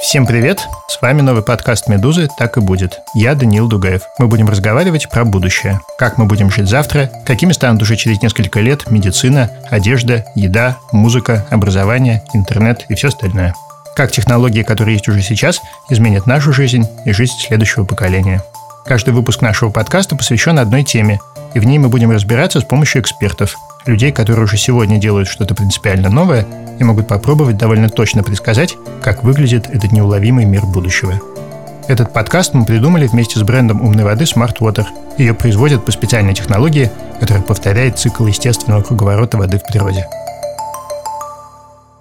Всем привет! С вами новый подкаст «Медузы. Так и будет». Я Даниил Дугаев. Мы будем разговаривать про будущее. Как мы будем жить завтра, какими станут уже через несколько лет медицина, одежда, еда, музыка, образование, интернет и все остальное. Как технологии, которые есть уже сейчас, изменят нашу жизнь и жизнь следующего поколения. Каждый выпуск нашего подкаста посвящен одной теме, и в ней мы будем разбираться с помощью экспертов, людей, которые уже сегодня делают что-то принципиально новое и могут попробовать довольно точно предсказать, как выглядит этот неуловимый мир будущего. Этот подкаст мы придумали вместе с брендом умной воды Smart Water. Ее производят по специальной технологии, которая повторяет цикл естественного круговорота воды в природе.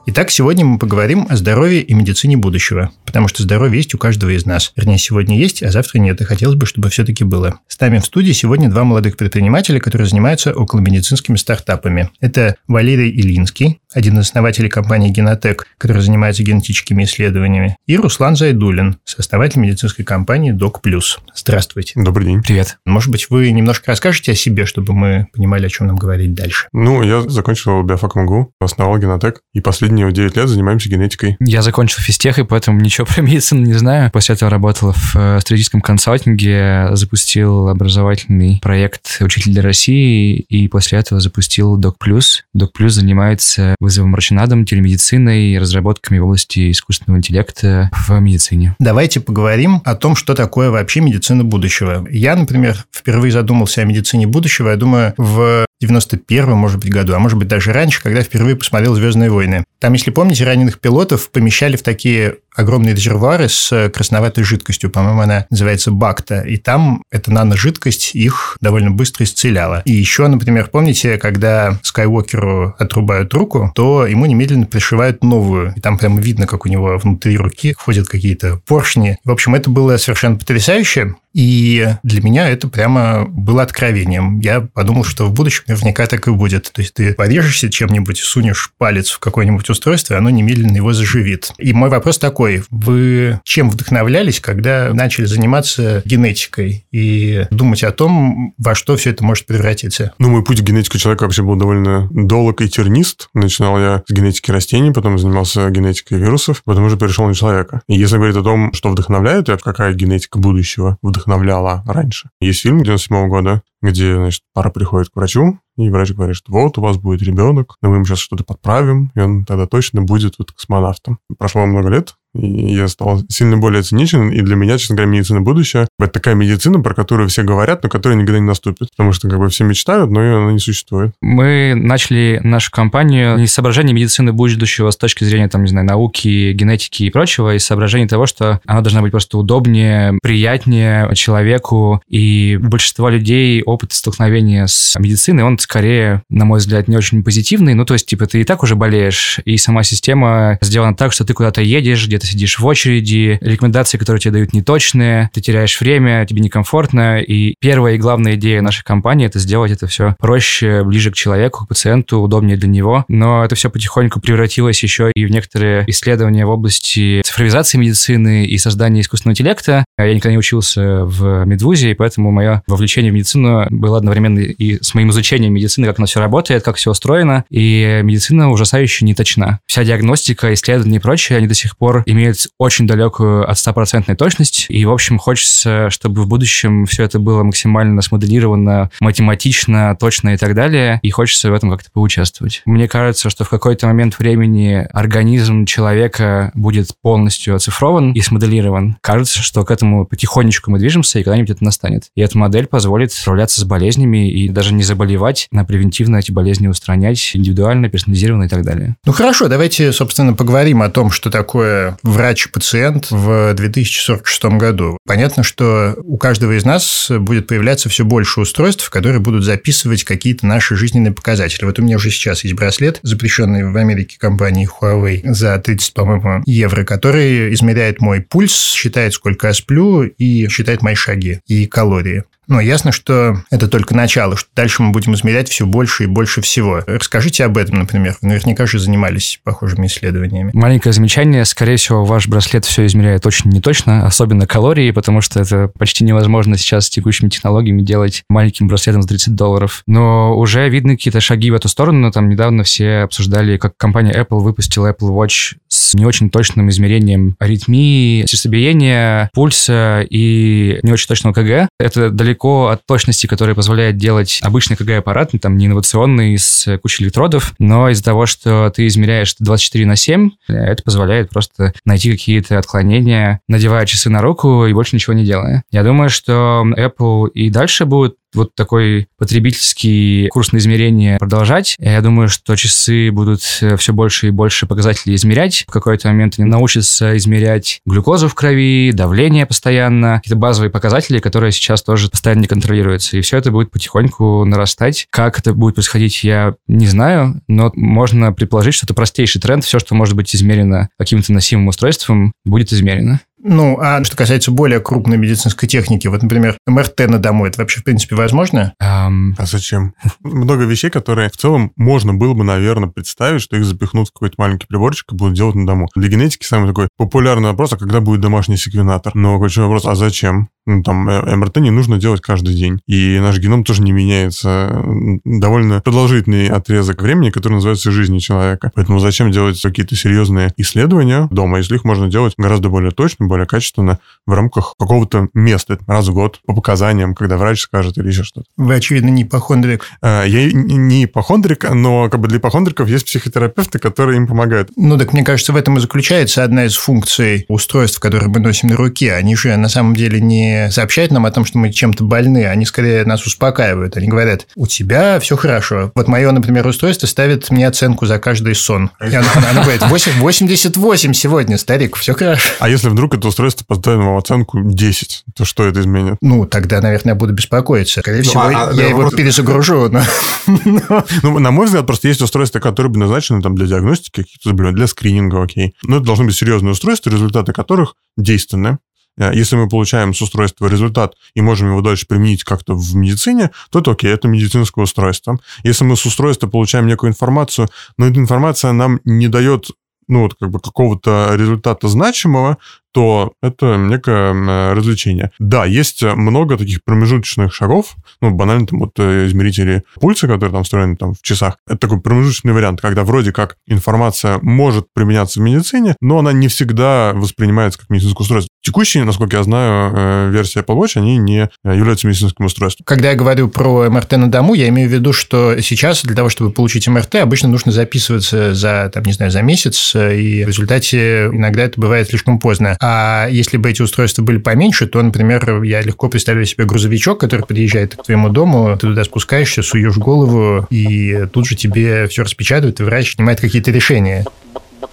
Итак, сегодня мы поговорим о здоровье и медицине будущего, потому что здоровье есть у каждого из нас. Вернее, сегодня есть, а завтра нет, и хотелось бы, чтобы все-таки было. С нами в студии сегодня два молодых предпринимателя, которые занимаются околомедицинскими стартапами. Это Валерий Ильинский, один из основателей компании «Генотек», который занимается генетическими исследованиями, и Руслан Зайдулин, сооснователь медицинской компании «Док Плюс». Здравствуйте. Добрый день. Привет. Может быть, вы немножко расскажете о себе, чтобы мы понимали, о чем нам говорить дальше? Ну, я закончил биофак МГУ, основал «Генотек», и последние 9 лет занимаемся генетикой. Я закончил физтех, и поэтому ничего про медицину не знаю. После этого работал в э, стратегическом консалтинге, запустил образовательный проект «Учитель для России», и после этого запустил Док Плюс. Док Плюс занимается вызовом рачинадом, телемедициной, разработками в области искусственного интеллекта в медицине. Давайте поговорим о том, что такое вообще медицина будущего. Я, например, впервые задумался о медицине будущего, я думаю, в 91 может быть, году, а может быть, даже раньше, когда впервые посмотрел «Звездные войны». Там, если помните, раненых пилотов помещали в такие огромные резервуары с красноватой жидкостью, по-моему, она называется бакта, и там эта наножидкость их довольно быстро исцеляла. И еще, например, помните, когда Скайуокеру отрубают руку, то ему немедленно пришивают новую, и там прямо видно, как у него внутри руки ходят какие-то поршни. В общем, это было совершенно потрясающе, и для меня это прямо было откровением. Я подумал, что в будущем наверняка так и будет. То есть ты порежешься чем-нибудь, сунешь палец в какое-нибудь устройство, оно немедленно его заживит. И мой вопрос такой. Вы чем вдохновлялись, когда начали заниматься генетикой и думать о том, во что все это может превратиться? Ну, мой путь к генетике человека вообще был довольно долг и тернист. Начинал я с генетики растений, потом занимался генетикой вирусов, потом уже перешел на человека. И если говорить о том, что вдохновляет, и какая генетика будущего вдохновляла раньше. Есть фильм 97 года, где, значит, пара приходит к врачу, и врач говорит, что вот у вас будет ребенок, но мы ему сейчас что-то подправим, и он тогда точно будет вот космонавтом. Прошло много лет, я стал сильно более циничен, и для меня, честно говоря, медицина будущего — это такая медицина, про которую все говорят, но которая никогда не наступит, потому что как бы все мечтают, но она не существует. Мы начали нашу компанию не соображений медицины будущего с точки зрения, там, не знаю, науки, генетики и прочего, из соображений того, что она должна быть просто удобнее, приятнее человеку, и большинство людей опыт столкновения с медициной, он скорее, на мой взгляд, не очень позитивный, ну, то есть, типа, ты и так уже болеешь, и сама система сделана так, что ты куда-то едешь, где-то сидишь в очереди, рекомендации, которые тебе дают, неточные, ты теряешь время, тебе некомфортно. И первая и главная идея нашей компании — это сделать это все проще, ближе к человеку, к пациенту, удобнее для него. Но это все потихоньку превратилось еще и в некоторые исследования в области цифровизации медицины и создания искусственного интеллекта. Я никогда не учился в медвузе, и поэтому мое вовлечение в медицину было одновременно и с моим изучением медицины, как оно все работает, как все устроено. И медицина ужасающе не точна. Вся диагностика, исследования и прочее, они до сих пор имеет очень далекую от стопроцентной точность. И, в общем, хочется, чтобы в будущем все это было максимально смоделировано, математично, точно и так далее. И хочется в этом как-то поучаствовать. Мне кажется, что в какой-то момент времени организм человека будет полностью оцифрован и смоделирован. Кажется, что к этому потихонечку мы движемся, и когда-нибудь это настанет. И эта модель позволит справляться с болезнями и даже не заболевать, на превентивно эти болезни устранять индивидуально, персонализированно и так далее. Ну хорошо, давайте, собственно, поговорим о том, что такое врач-пациент в 2046 году. Понятно, что у каждого из нас будет появляться все больше устройств, которые будут записывать какие-то наши жизненные показатели. Вот у меня уже сейчас есть браслет, запрещенный в Америке компанией Huawei за 30, по-моему, евро, который измеряет мой пульс, считает, сколько я сплю и считает мои шаги и калории. Но ясно, что это только начало, что дальше мы будем измерять все больше и больше всего. Расскажите об этом, например. Наверняка же занимались похожими исследованиями. Маленькое замечание. Скорее всего, ваш браслет все измеряет очень неточно, особенно калории, потому что это почти невозможно сейчас с текущими технологиями делать маленьким браслетом за 30 долларов. Но уже видны какие-то шаги в эту сторону. Там недавно все обсуждали, как компания Apple выпустила Apple Watch с не очень точным измерением аритмии, сердцебиения, пульса и не очень точного КГ. Это далеко от точности, которая позволяет делать обычный КГ-аппарат, ну, там не инновационный, с кучей электродов, но из-за того, что ты измеряешь 24 на 7, это позволяет просто найти какие-то отклонения, надевая часы на руку и больше ничего не делая. Я думаю, что Apple и дальше будет вот такой потребительский курс на измерение продолжать. Я думаю, что часы будут э, все больше и больше показателей измерять. В какой-то момент они научатся измерять глюкозу в крови, давление постоянно, какие-то базовые показатели, которые сейчас тоже постоянно не контролируются. И все это будет потихоньку нарастать. Как это будет происходить, я не знаю, но можно предположить, что это простейший тренд. Все, что может быть измерено каким-то носимым устройством, будет измерено. Ну, а что касается более крупной медицинской техники, вот, например, МРТ на дому, это вообще, в принципе, возможно? Um... А зачем? Много вещей, которые в целом можно было бы, наверное, представить, что их запихнут в какой-то маленький приборчик и будут делать на дому. Для генетики самый такой популярный вопрос, а когда будет домашний секвенатор? Но ключевой вопрос, а зачем? Ну, там, э, МРТ не нужно делать каждый день. И наш геном тоже не меняется довольно продолжительный отрезок времени, который называется жизнью человека. Поэтому зачем делать какие-то серьезные исследования дома, если их можно делать гораздо более точно, более качественно в рамках какого-то места раз в год по показаниям, когда врач скажет или еще что-то. Вы, очевидно, не ипохондрик. А, я не ипохондрик, но как бы для ипохондриков есть психотерапевты, которые им помогают. Ну, так мне кажется, в этом и заключается одна из функций устройств, которые мы носим на руке. Они же на самом деле не сообщают нам о том, что мы чем-то больны, они скорее нас успокаивают. Они говорят, у тебя все хорошо. Вот мое, например, устройство ставит мне оценку за каждый сон. И оно, оно говорит, 88 сегодня, старик, все хорошо. А если вдруг это устройство поставит вам оценку 10, то что это изменит? Ну, тогда, наверное, я буду беспокоиться. Скорее ну, всего, а, я да, его просто... перезагружу. Но... ну, на мой взгляд, просто есть устройства, которые предназначены там, для диагностики каких-то заболеваний, для скрининга, окей. Но это должно быть серьезное устройство, результаты которых действенны, э, если мы получаем с устройства результат и можем его дальше применить как-то в медицине, то это окей, это медицинское устройство. Если мы с устройства получаем некую информацию, но эта информация нам не дает ну, вот как бы какого-то результата значимого, то это некое э, развлечение. Да, есть много таких промежуточных шагов, ну, банально там вот э, измерители пульса, которые там встроены там в часах. Это такой промежуточный вариант, когда вроде как информация может применяться в медицине, но она не всегда воспринимается как медицинское устройство. Текущие, насколько я знаю, э, версии Apple Watch, они не являются медицинским устройством. Когда я говорю про МРТ на дому, я имею в виду, что сейчас для того, чтобы получить МРТ, обычно нужно записываться за, там, не знаю, за месяц, и в результате иногда это бывает слишком поздно. А если бы эти устройства были поменьше, то, например, я легко представляю себе грузовичок, который подъезжает к твоему дому, ты туда спускаешься, суешь голову, и тут же тебе все распечатывают, и врач принимает какие-то решения.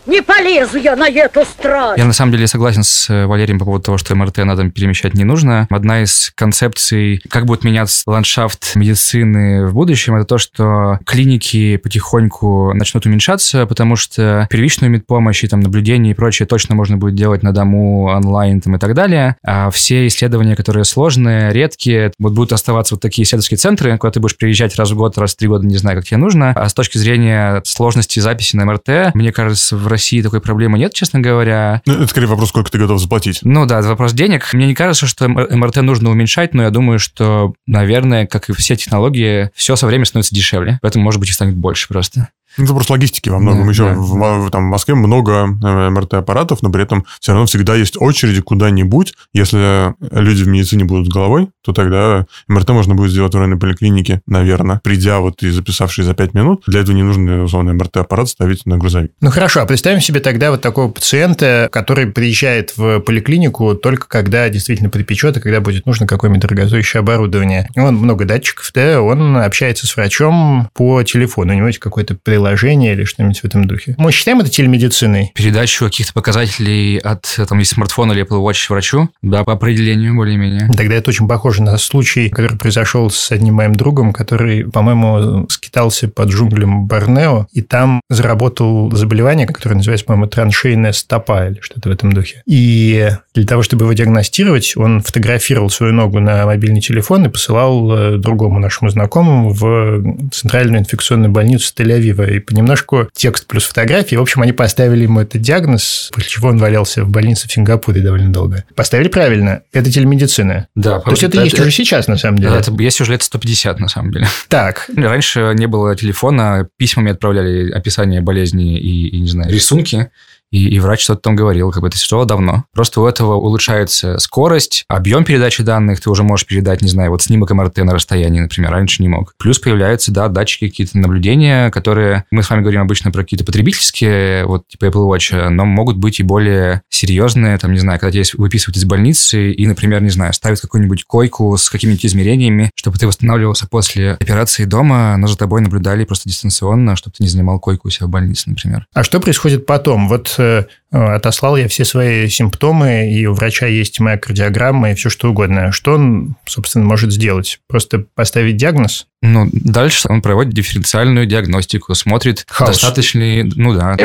Не полезу я на эту страну. Я на самом деле согласен с э, Валерием по поводу того, что МРТ надо перемещать не нужно. Одна из концепций, как будет меняться ландшафт медицины в будущем, это то, что клиники потихоньку начнут уменьшаться, потому что первичную медпомощь и там наблюдение и прочее точно можно будет делать на дому, онлайн там, и так далее. А все исследования, которые сложные, редкие, вот будут оставаться вот такие исследовательские центры, куда ты будешь приезжать раз в год, раз в три года, не знаю, как тебе нужно. А с точки зрения сложности записи на МРТ, мне кажется, в России такой проблемы нет, честно говоря. Ну, это скорее вопрос, сколько ты готов заплатить. Ну да, это вопрос денег. Мне не кажется, что МРТ нужно уменьшать, но я думаю, что, наверное, как и все технологии, все со временем становится дешевле. Поэтому, может быть, и станет больше просто. Это просто логистики во многом. Да, Еще да, в, да. там, в Москве много э, МРТ-аппаратов, но при этом все равно всегда есть очереди куда-нибудь. Если люди в медицине будут с головой, то тогда МРТ можно будет сделать в районной поликлинике, наверное, придя вот и записавшись за 5 минут. Для этого не нужно, условно, МРТ-аппарат ставить на грузовик. Ну хорошо, а представим себе тогда вот такого пациента, который приезжает в поликлинику только когда действительно припечет, и когда будет нужно какое-нибудь дорогостоящее оборудование. Он много датчиков, да, он общается с врачом по телефону, у него есть какой-то приложение приложение или что-нибудь в этом духе. Мы считаем это телемедициной? Передачу каких-то показателей от там, из смартфона или Apple Watch врачу, да, по определению более-менее. Тогда это очень похоже на случай, который произошел с одним моим другом, который, по-моему, скитался под джунглем Борнео, и там заработал заболевание, которое называется, по-моему, траншейная стопа или что-то в этом духе. И для того, чтобы его диагностировать, он фотографировал свою ногу на мобильный телефон и посылал э, другому нашему знакомому в центральную инфекционную больницу Тель-Авива и понемножку текст плюс фотографии. В общем, они поставили ему этот диагноз, после чего он валялся в больнице в Сингапуре довольно долго. Поставили правильно. Это телемедицина. Да. То есть это, это есть это, уже сейчас, на самом деле. Это есть уже лет 150, на самом деле. Так. Раньше не было телефона, письмами отправляли описание болезни и, и не знаю, рисунки и, и врач что-то там говорил, как бы это существовало давно. Просто у этого улучшается скорость, объем передачи данных, ты уже можешь передать, не знаю, вот снимок МРТ на расстоянии, например, раньше не мог. Плюс появляются, да, датчики, какие-то наблюдения, которые, мы с вами говорим обычно про какие-то потребительские, вот типа Apple Watch, но могут быть и более серьезные, там, не знаю, когда тебя выписывают из больницы и, например, не знаю, ставят какую-нибудь койку с какими-нибудь измерениями, чтобы ты восстанавливался после операции дома, но за тобой наблюдали просто дистанционно, чтобы ты не занимал койку у себя в больнице, например. А что происходит потом? Вот э, отослал я все свои симптомы, и у врача есть моя кардиограмма и все что угодно. Что он, собственно, может сделать? Просто поставить диагноз? Ну, дальше он проводит дифференциальную диагностику, смотрит, достаточно ли, ну да,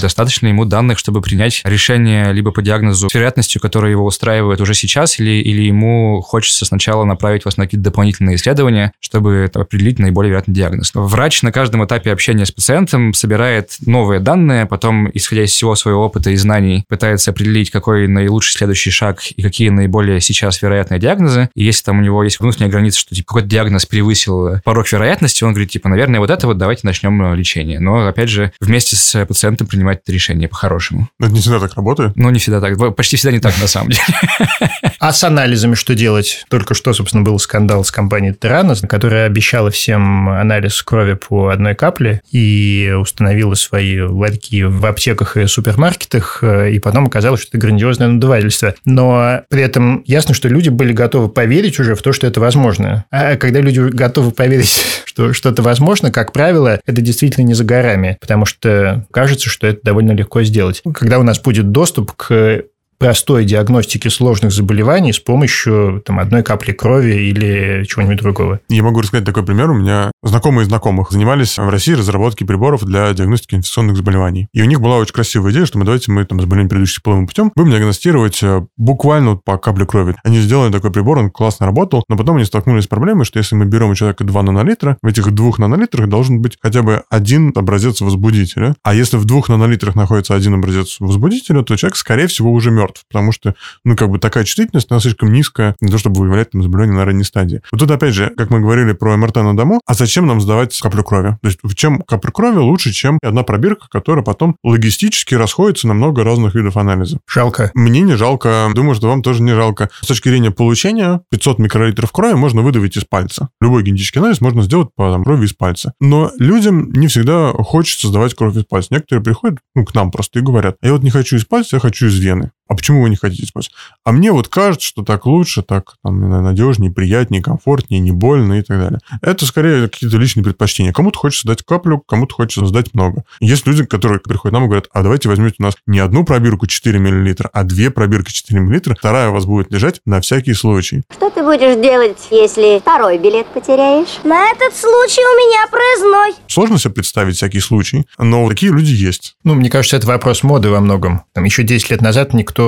достаточно ему данных, чтобы принять решение либо по диагнозу с вероятностью, которая его устраивает уже сейчас, или, или ему хочется сначала направить вас на какие-то дополнительные исследования, чтобы определить наиболее вероятный диагноз. Врач на каждом этапе общения с пациентом собирает новые данные, потом, исходя из всего своего опыта и знаний, пытается определить, какой наилучший следующий шаг и какие наиболее сейчас вероятные диагнозы. И если там у него есть внутренняя граница, что типа какой-то диагноз превысил порог вероятности, он говорит, типа, наверное, вот это вот давайте начнем э, лечение. Но, опять же, вместе с пациентом принимать это решение по-хорошему. Но это не всегда так работает. Но не всегда так. Почти всегда не так, на самом деле. А с анализами что делать? Только что, собственно, был скандал с компанией Terranos, которая обещала всем анализ крови по одной капле и установила свои ларьки в аптеках и супермаркетах, э, и потом оказалось, что это грандиозное надувательство. Но при этом ясно, что люди были готовы поверить уже в то, что это возможно. А когда люди готовы поверить, что что-то возможно, как правило, это действительно не за горами, потому что кажется, что это довольно легко сделать. Когда у нас будет доступ к простой диагностики сложных заболеваний с помощью там, одной капли крови или чего-нибудь другого. Я могу рассказать такой пример. У меня знакомые знакомых занимались в России разработкой приборов для диагностики инфекционных заболеваний. И у них была очень красивая идея, что мы давайте мы там заболеем предыдущим половым путем, будем диагностировать э, буквально по капле крови. Они сделали такой прибор, он классно работал, но потом они столкнулись с проблемой, что если мы берем у человека 2 нанолитра, в этих двух нанолитрах должен быть хотя бы один образец возбудителя. А если в двух нанолитрах находится один образец возбудителя, то человек, скорее всего, уже мертв, потому что, ну, как бы такая чувствительность, она слишком низкая для того, чтобы выявлять там заболевание на ранней стадии. Вот тут, опять же, как мы говорили про МРТ на дому, а зачем нам сдавать каплю крови? То есть в чем капля крови лучше, чем одна пробирка, которая потом логистически расходится на много разных видов анализа. Жалко. Мне не жалко, думаю, что вам тоже не жалко. С точки зрения получения, 500 микролитров крови можно выдавить из пальца. Любой генетический анализ можно сделать по там, крови из пальца. Но людям не всегда хочется сдавать кровь из пальца. Некоторые приходят ну, к нам просто и говорят, «А я вот не хочу из пальца, я хочу из вены. А почему вы не хотите спать? А мне вот кажется, что так лучше, так там, надежнее, приятнее, комфортнее, не больно и так далее. Это скорее какие-то личные предпочтения. Кому-то хочется дать каплю, кому-то хочется сдать много. Есть люди, которые приходят к нам и говорят, а давайте возьмете у нас не одну пробирку 4 мл, а две пробирки 4 мл, вторая у вас будет лежать на всякий случай. Что ты будешь делать, если второй билет потеряешь? На этот случай у меня проездной. Сложно себе представить всякий случай, но такие люди есть. Ну, мне кажется, это вопрос моды во многом. Там еще 10 лет назад никто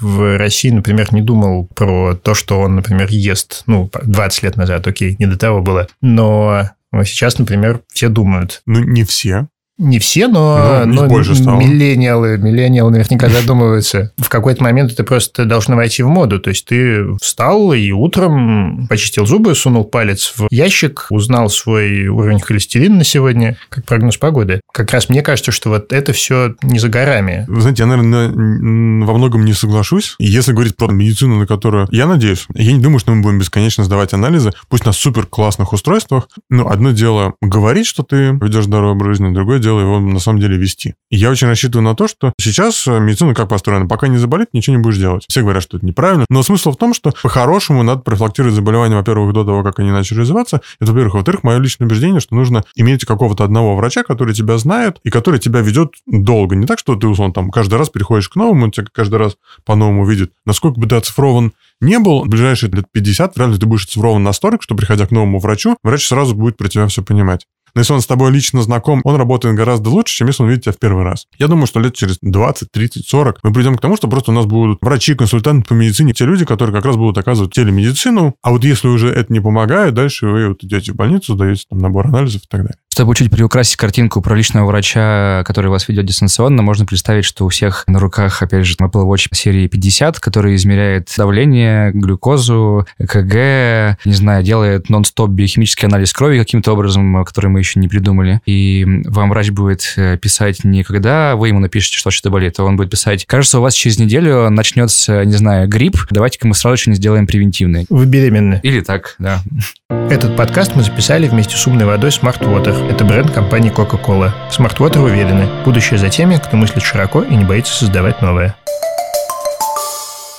в России, например, не думал про то, что он, например, ест. Ну, 20 лет назад, окей, не до того было. Но сейчас, например, все думают. Ну, не все. Не все, но, Ну, но больше стало. миллениалы, миллениалы наверняка задумываются. В какой-то момент это просто должно войти в моду. То есть ты встал и утром почистил зубы, сунул палец в ящик, узнал свой уровень холестерина на сегодня, как прогноз погоды. Как раз мне кажется, что вот это все не за горами. Вы знаете, я, наверное, во многом не соглашусь. Если говорить про медицину, на которую я надеюсь, я не думаю, что мы будем бесконечно сдавать анализы, пусть на супер классных устройствах. Но одно дело говорить, что ты ведешь здоровый образ жизни, другое дело его на самом деле вести. И я очень рассчитываю на то, что сейчас э, медицина как построена? Пока не заболит, ничего не будешь делать. Все говорят, что это неправильно. Но смысл в том, что по-хорошему надо профилактировать заболевания, во-первых, до того, как они начали развиваться. Это, во-первых. Во-вторых, мое личное убеждение, что нужно иметь какого-то одного врача, который тебя знает и который тебя ведет долго. Не так, что ты, условно, там каждый раз переходишь к новому, он тебя каждый раз по-новому видит. Насколько бы ты оцифрован не был, в ближайшие лет 50 вряд ли ты будешь оцифрован настолько, что, приходя к новому врачу, врач сразу будет про тебя все понимать. Но если он с тобой лично знаком, он работает гораздо лучше, чем если он видит тебя в первый раз. Я думаю, что лет через 20, 30, 40 мы придем к тому, что просто у нас будут врачи, консультанты по медицине, те люди, которые как раз будут оказывать телемедицину. А вот если уже это не помогает, дальше вы вот идете в больницу, сдаете там набор анализов и так далее. Чтобы чуть приукрасить картинку про личного врача, который вас ведет дистанционно, можно представить, что у всех на руках, опять же, Apple Watch серии 50, который измеряет давление, глюкозу, ЭКГ, не знаю, делает нон-стоп биохимический анализ крови каким-то образом, который мы еще не придумали. И вам врач будет э, писать не когда вы ему напишете, что что-то болит, а он будет писать, кажется, у вас через неделю начнется, не знаю, грипп, давайте-ка мы сразу что-нибудь сделаем превентивный. Вы беременны. Или так, да. Этот подкаст мы записали вместе с умной водой Smart Water. Это бренд компании Coca-Cola. Smart Water уверены. Будущее за теми, кто мыслит широко и не боится создавать новое.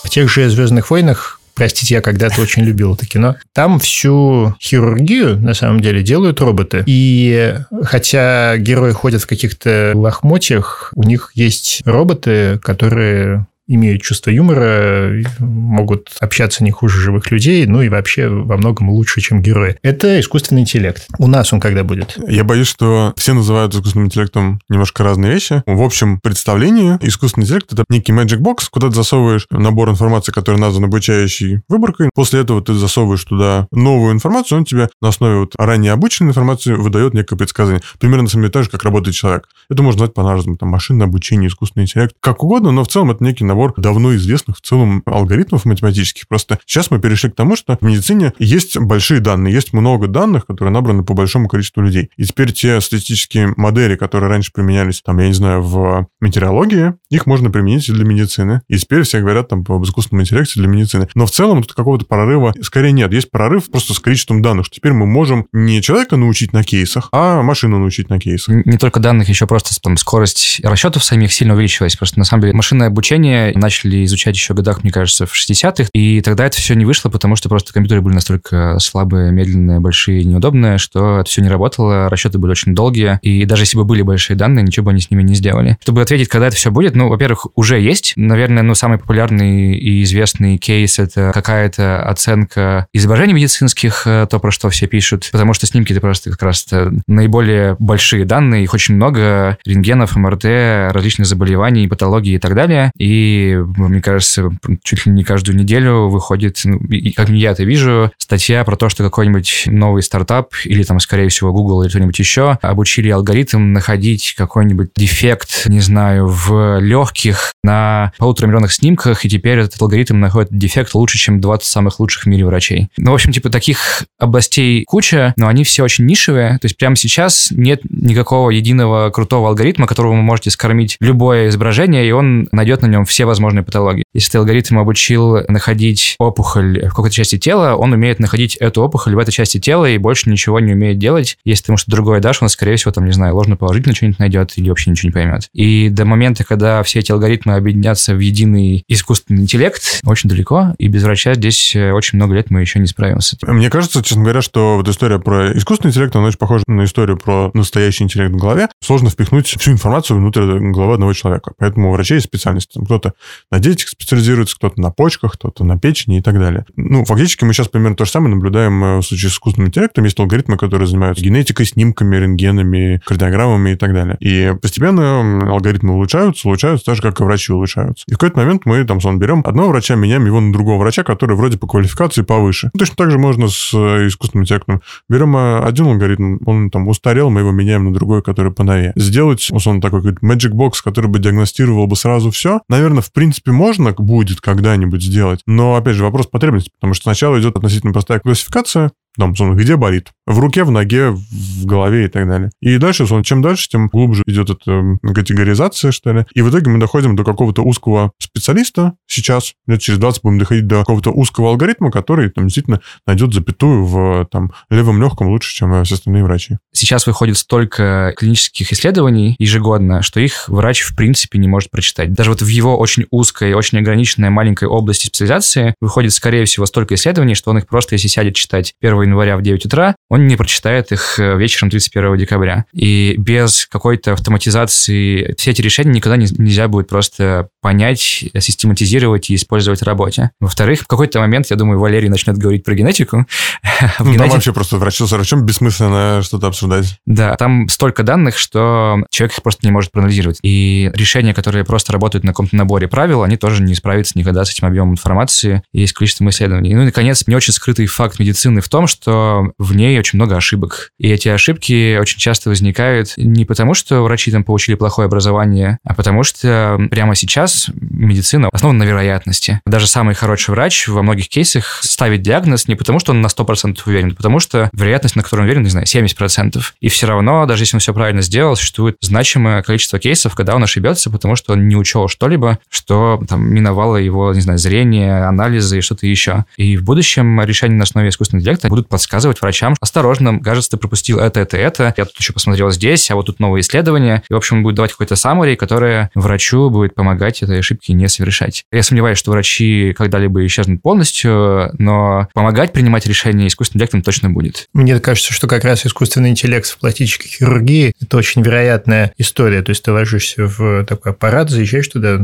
В тех же «Звездных войнах» Простите, я когда-то очень любил это кино. Там всю хирургию, на самом деле, делают роботы. И хотя герои ходят в каких-то лохмотьях, у них есть роботы, которые имеют чувство юмора, могут общаться не хуже живых людей, ну и вообще во многом лучше, чем герои. Это искусственный интеллект. У нас он когда будет? Я боюсь, что все называют искусственным интеллектом немножко разные вещи. В общем представлении искусственный интеллект — это некий magic box, куда ты засовываешь набор информации, который назван обучающей выборкой. После этого ты засовываешь туда новую информацию, он тебе на основе вот ранее обученной информации выдает некое предсказание. Примерно, деле, так же, как работает человек. Это можно назвать по-разному, там, машинное обучение, искусственный интеллект, как угодно, но в целом это некий давно известных в целом алгоритмов математических. Просто сейчас мы перешли к тому, что в медицине есть большие данные, есть много данных, которые набраны по большому количеству людей. И теперь те статистические модели, которые раньше применялись, там, я не знаю, в метеорологии, их можно применить и для медицины. И теперь все говорят там об искусственном интеллекте для медицины. Но в целом тут какого-то прорыва скорее нет. Есть прорыв просто с количеством данных, что теперь мы можем не человека научить на кейсах, а машину научить на кейсах. Не только данных, еще просто там скорость расчетов самих сильно увеличилась. Просто на самом деле машинное обучение начали изучать еще в годах, мне кажется, в 60-х, и тогда это все не вышло, потому что просто компьютеры были настолько слабые, медленные, большие, неудобные, что это все не работало, расчеты были очень долгие, и даже если бы были большие данные, ничего бы они с ними не сделали. Чтобы ответить, когда это все будет, ну, во-первых, уже есть. Наверное, ну, самый популярный и известный кейс — это какая-то оценка изображений медицинских, э, то, про что все пишут, потому что снимки — это просто как раз наиболее большие данные, их очень много, рентгенов, МРТ, различных заболеваний, патологий и так далее. И, мне кажется, чуть ли не каждую неделю выходит, ну, и как я это вижу, статья про то, что какой-нибудь новый стартап или там, скорее всего, Google или кто-нибудь еще обучили алгоритм находить какой-нибудь дефект, не знаю, в легких на полутора миллионах снимках, и теперь этот алгоритм находит дефект лучше, чем 20 самых лучших в мире врачей. Ну, в общем, типа, таких областей куча, но они все очень нишевые. То есть прямо сейчас нет никакого единого крутого алгоритма, которого вы можете скормить любое изображение, и он найдет на нем все возможные патологии. Если ты алгоритм обучил находить опухоль в какой-то части тела, он умеет находить эту опухоль в этой части тела и больше ничего не умеет делать. Если ты ему что-то другое дашь, он, скорее всего, там, не знаю, ложно-положительно что-нибудь найдет или вообще ничего не поймет. И до момента, когда все эти алгоритмы объединятся в единый искусственный интеллект, очень далеко, и без врача здесь э, очень много лет мы еще не справимся. Мне кажется, честно говоря, что вот история про искусственный интеллект, она очень похожа на историю про настоящий интеллект в голове. Сложно впихнуть всю информацию внутрь головы одного человека. Поэтому у врачей есть специальность. Кто-то на детях специализируется, кто-то на почках, кто-то на печени и так далее. Ну, фактически мы сейчас примерно то же самое наблюдаем э, в случае с искусственным интеллектом. Есть алгоритмы, которые занимаются генетикой, снимками, рентгенами, кардиограммами и так далее. И постепенно алгоритмы улучшаются, улучшаются, так же, как и врачи улучшаются. И в какой-то момент мы там, сон берем одного врача, меняем его на другого врача, который вроде по квалификации повыше. Ну, точно так же можно с э, искусственным интеллектом. Берем э, один алгоритм, он там устарел, мы его меняем на другой, который поновее. Сделать, условно, такой magic box, который бы диагностировал бы сразу все, наверное, в принципе, можно будет когда-нибудь сделать. Но, опять же, вопрос потребности, потому что сначала идет относительно простая классификация, там, где болит? В руке, в ноге, в голове и так далее. И дальше, чем дальше, тем глубже идет эта категоризация, что ли. И в итоге мы доходим до какого-то узкого специалиста сейчас, лет через 20 будем доходить до какого-то узкого алгоритма, который там действительно найдет запятую в там, левом легком лучше, чем все остальные врачи. Сейчас выходит столько клинических исследований ежегодно, что их врач в принципе не может прочитать. Даже вот в его очень узкой, очень ограниченной маленькой области специализации выходит, скорее всего, столько исследований, что он их просто, если сядет читать 1 января в 9 утра, он не прочитает их э, вечером 31 декабря. И без какой-то автоматизации все эти решения никогда не, нельзя будет просто понять, систематизировать и использовать в работе. Во-вторых, в какой-то момент, я думаю, Валерий начнет говорить про генетику. Ну, генетик... там вообще просто врач с врачом бессмысленно что-то обсуждать. Да, там столько данных, что человек их просто не может проанализировать. И решения, которые просто работают на каком-то наборе правил, они тоже не справятся никогда с этим объемом информации и с количеством исследований. Ну и, наконец, не очень скрытый факт медицины в том, что в ней ней очень много ошибок. И эти ошибки очень часто возникают не потому, что врачи там получили плохое образование, а потому что прямо сейчас медицина основана на вероятности. Даже самый хороший врач во многих кейсах ставит диагноз не потому, что он на 100% уверен, а потому что вероятность, на которую он уверен, не знаю, 70%. И все равно, даже если он все правильно сделал, существует значимое количество кейсов, когда он ошибется, потому что он не учел что-либо, что там миновало его, не знаю, зрение, анализы и что-то еще. И в будущем решения на основе искусственного интеллекта будут подсказывать врачам, осторожно, кажется, ты пропустил это, это, это, я тут еще посмотрел здесь, а вот тут новые исследования. И, в общем, будет давать какой-то summary, которое врачу будет помогать этой ошибки не совершать. Я сомневаюсь, что врачи когда-либо исчезнут полностью, но помогать принимать решения искусственным интеллектом точно будет. Мне кажется, что как раз искусственный интеллект в пластической хирургии – это очень вероятная история. То есть ты ложишься в такой аппарат, заезжаешь туда,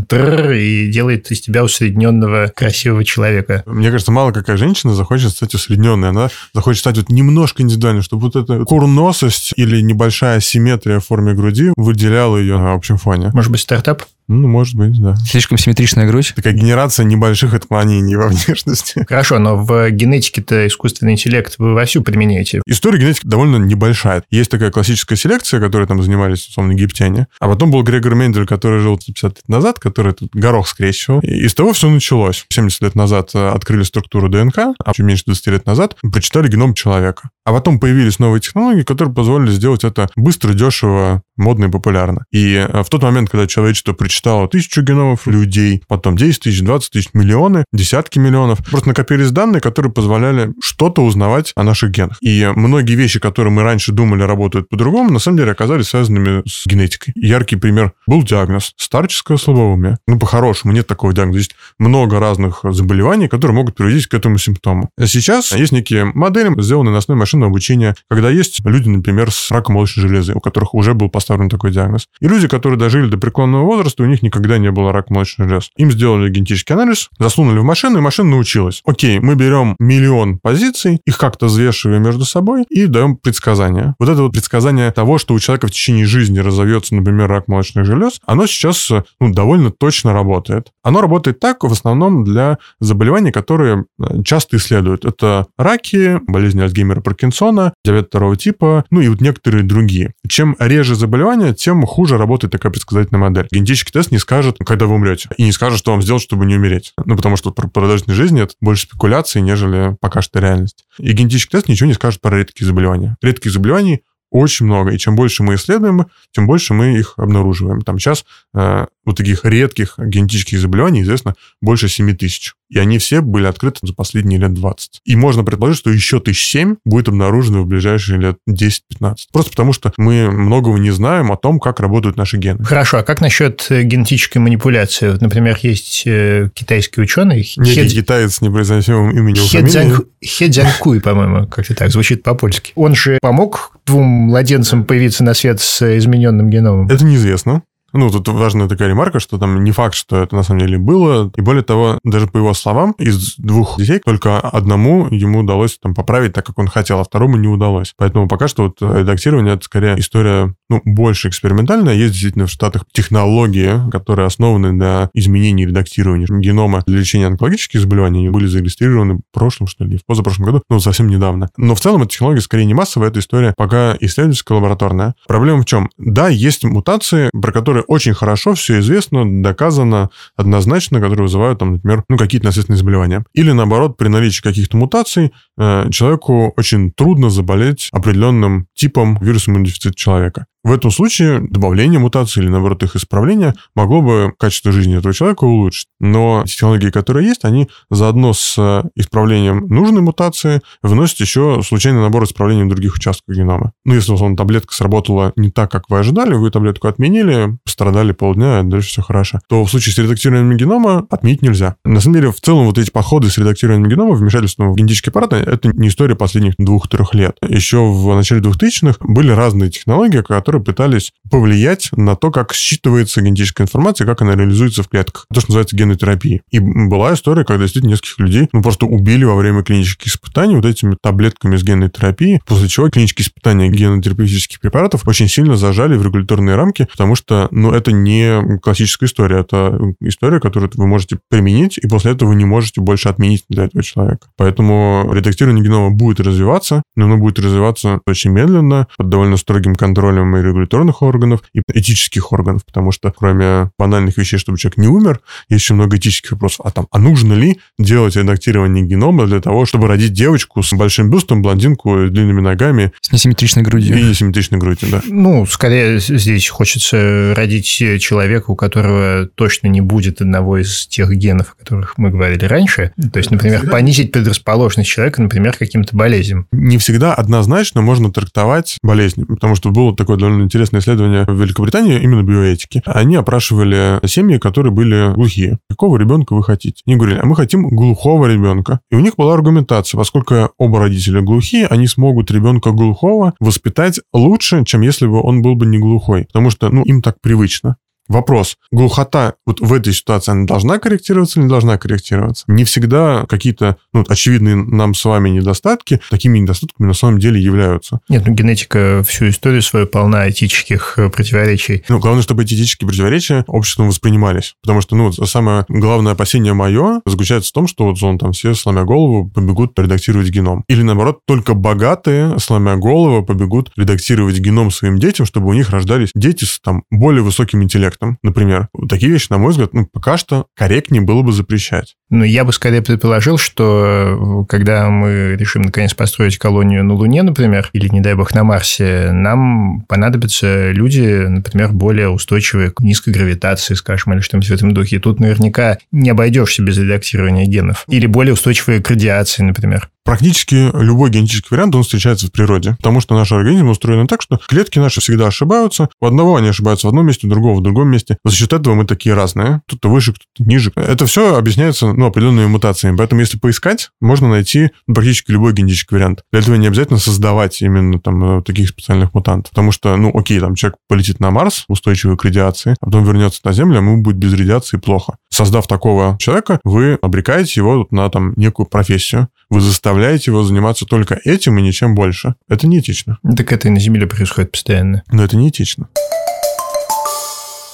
и делает из тебя усредненного красивого человека. Мне кажется, мало какая женщина захочет стать усредненной. Она захочет стать вот немножко индивидуальной, чтобы вот эта курносость или небольшая симметрия в форме груди выделяла ее на общем фоне. Может быть, стартап? Ну, может быть, да. Слишком симметричная грудь. Такая генерация небольших отклонений во внешности. Хорошо, но в генетике-то искусственный интеллект вы вовсю применяете. История генетики довольно небольшая. Есть такая классическая селекция, которой там занимались, условно, египтяне. А потом был Грегор Мендель, который жил 50 лет назад, который тут горох скрещивал. И с того все началось. 70 лет назад э, открыли структуру ДНК, а чуть меньше 20 лет назад прочитали геном человека. А потом появились новые технологии, которые позволили сделать это быстро, дешево, модно и популярно. И э, в тот момент, когда человечество прочитало тысячу геномов людей, потом 10 тысяч, 20 тысяч, миллионы, десятки миллионов, просто накопились данные, которые позволяли что-то узнавать о наших генах. И многие вещи, которые мы раньше думали работают по-другому, на самом деле оказались связанными с генетикой. Яркий пример был диагноз старческое слабоумие. Ну, по-хорошему, нет такого диагноза. Есть много разных заболеваний, которые могут приводить к этому симптому. А сейчас есть некие модели, сделанные на основе машинного обучения, когда есть люди, например, с раком молочной железы, у которых уже был поставлен такой диагноз. И люди, которые дожили до преклонного возраста, у них никогда не было рак молочных желез. Им сделали генетический анализ, засунули в машину, и машина научилась. Окей, мы берем миллион позиций, их как-то взвешиваем между собой и даем предсказания. Вот это вот предсказание того, что у человека в течение жизни разовьется, например, рак молочных желез, оно сейчас ну, довольно точно работает. Оно работает так в основном для заболеваний, которые э, часто исследуют. Это раки, болезни Альцгеймера, Паркинсона, диабет второго типа, ну и вот некоторые другие. Чем реже заболевания, тем хуже работает такая предсказательная модель. Генетический тест не скажет, когда вы умрете, и не скажет, что вам сделать, чтобы не умереть. Ну, потому что про продолжительность жизни это больше спекуляции, нежели пока что реальность. И генетический тест ничего не скажет про редкие заболевания. Редких заболеваний очень много. И чем больше мы исследуем, тем больше мы их обнаруживаем. Там сейчас э, вот таких редких генетических заболеваний известно больше 7 тысяч. И они все были открыты за последние лет 20. И можно предположить, что еще тысяч семь будет обнаружено в ближайшие лет 10-15. Просто потому, что мы многого не знаем о том, как работают наши гены. Хорошо, а как насчет э, генетической манипуляции? Например, есть э, китайский ученый... Некий Хед... китаец с непроизносимым именем Хедзянь... Хедзянкуй, по-моему, как-то так, звучит по-польски. Он же помог двум младенцам появиться на свет с измененным геномом? Это неизвестно. Ну, тут важная такая ремарка, что там не факт, что это на самом деле было. И более того, даже по его словам, из двух детей только одному ему удалось там поправить так, как он хотел, а второму не удалось. Поэтому пока что вот редактирование — это скорее история, ну, больше экспериментальная. Есть действительно в Штатах технологии, которые основаны на изменении редактирования генома для лечения онкологических заболеваний. Они были зарегистрированы в прошлом, что ли, в позапрошлом году, ну, совсем недавно. Но в целом эта технология скорее не массовая, эта история пока исследовательская, лабораторная. Проблема в чем? Да, есть мутации, про которые которые очень хорошо все известно, доказано однозначно, которые вызывают, там, например, ну, какие-то наследственные заболевания. Или, наоборот, при наличии каких-то мутаций э, человеку очень трудно заболеть определенным типом вируса иммунодефицита человека. В этом случае добавление мутаций или, наоборот, их исправление могло бы качество жизни этого человека улучшить. Но технологии, которые есть, они заодно с исправлением нужной мутации вносят еще случайный набор исправлений других участков генома. Ну, если, условно, таблетка сработала не так, как вы ожидали, вы таблетку отменили, пострадали полдня, а дальше все хорошо, то в случае с редактированием генома отменить нельзя. На самом деле, в целом, вот эти походы с редактированием генома, вмешательством в генетический аппарат, это не история последних двух-трех лет. Еще в начале 2000-х были разные технологии, которые которые пытались повлиять на то, как считывается генетическая информация, как она реализуется в клетках. То, что называется генотерапией. И была история, когда действительно нескольких людей ну, просто убили во время клинических испытаний вот этими таблетками с генной терапии, после чего клинические испытания генотерапевтических препаратов очень сильно зажали в регуляторные рамки, потому что, ну, это не классическая история, это история, которую вы можете применить, и после этого вы не можете больше отменить для этого человека. Поэтому редактирование генома будет развиваться, но оно будет развиваться очень медленно, под довольно строгим контролем и регуляторных органов, и этических органов, потому что кроме банальных вещей, чтобы человек не умер, есть еще много этических вопросов. А там, а нужно ли делать редактирование генома для того, чтобы родить девочку с большим бюстом, блондинку с длинными ногами? С несимметричной грудью. И несимметричной грудью, да. Ну, скорее здесь хочется родить человека, у которого точно не будет одного из тех генов, о которых мы говорили раньше. То есть, например, понизить предрасположенность человека, например, каким-то болезням. Не всегда однозначно можно трактовать болезни, потому что было такое довольно интересное исследование в Великобритании, именно биоэтики. Они опрашивали семьи, которые были глухие. Какого ребенка вы хотите? Они говорили, а мы хотим глухого ребенка. И у них была аргументация, поскольку оба родителя глухие, они смогут ребенка глухого воспитать лучше, чем если бы он был бы не глухой. Потому что, ну, им так привычно. Вопрос. Глухота вот в этой ситуации, она должна корректироваться или не должна корректироваться? Не всегда какие-то ну, очевидные нам с вами недостатки такими недостатками на самом деле являются. Нет, ну генетика всю историю свою полна этических э, противоречий. Ну, главное, чтобы эти этические противоречия обществом воспринимались. Потому что, ну, самое главное опасение мое заключается в том, что вот он там все, сломя голову, побегут редактировать геном. Или, наоборот, только богатые, сломя голову, побегут редактировать геном своим детям, чтобы у них рождались дети с там более высоким интеллектом объектом, например. Такие вещи, на мой взгляд, ну, пока что корректнее было бы запрещать. Ну, я бы скорее предположил, что э, когда мы решим наконец построить колонию на Луне, например, или, не дай бог, на Марсе, нам понадобятся люди, например, более устойчивые к низкой гравитации, скажем, или что-нибудь в этом духе. И тут наверняка не обойдешься без редактирования генов. Или более устойчивые к радиации, например. Практически любой генетический вариант, он встречается в природе, потому что наш организм устроен так, что клетки наши всегда ошибаются. У одного они ошибаются в одном месте, у другого в другом месте. За счет этого мы такие разные. Кто-то выше, кто-то ниже. Это все объясняется ну, определенными мутациями. Поэтому, если поискать, можно найти ну, практически любой генетический вариант. Для этого не обязательно создавать именно там э, таких специальных мутантов. Потому что, ну, окей, там человек полетит на Марс, устойчивый к радиации, а потом вернется на Землю, а ему будет без радиации плохо. Создав такого человека, вы обрекаете его на там некую профессию. Вы заставляете его заниматься только этим и ничем больше. Это неэтично. Так это и на Земле происходит постоянно. Но это неэтично.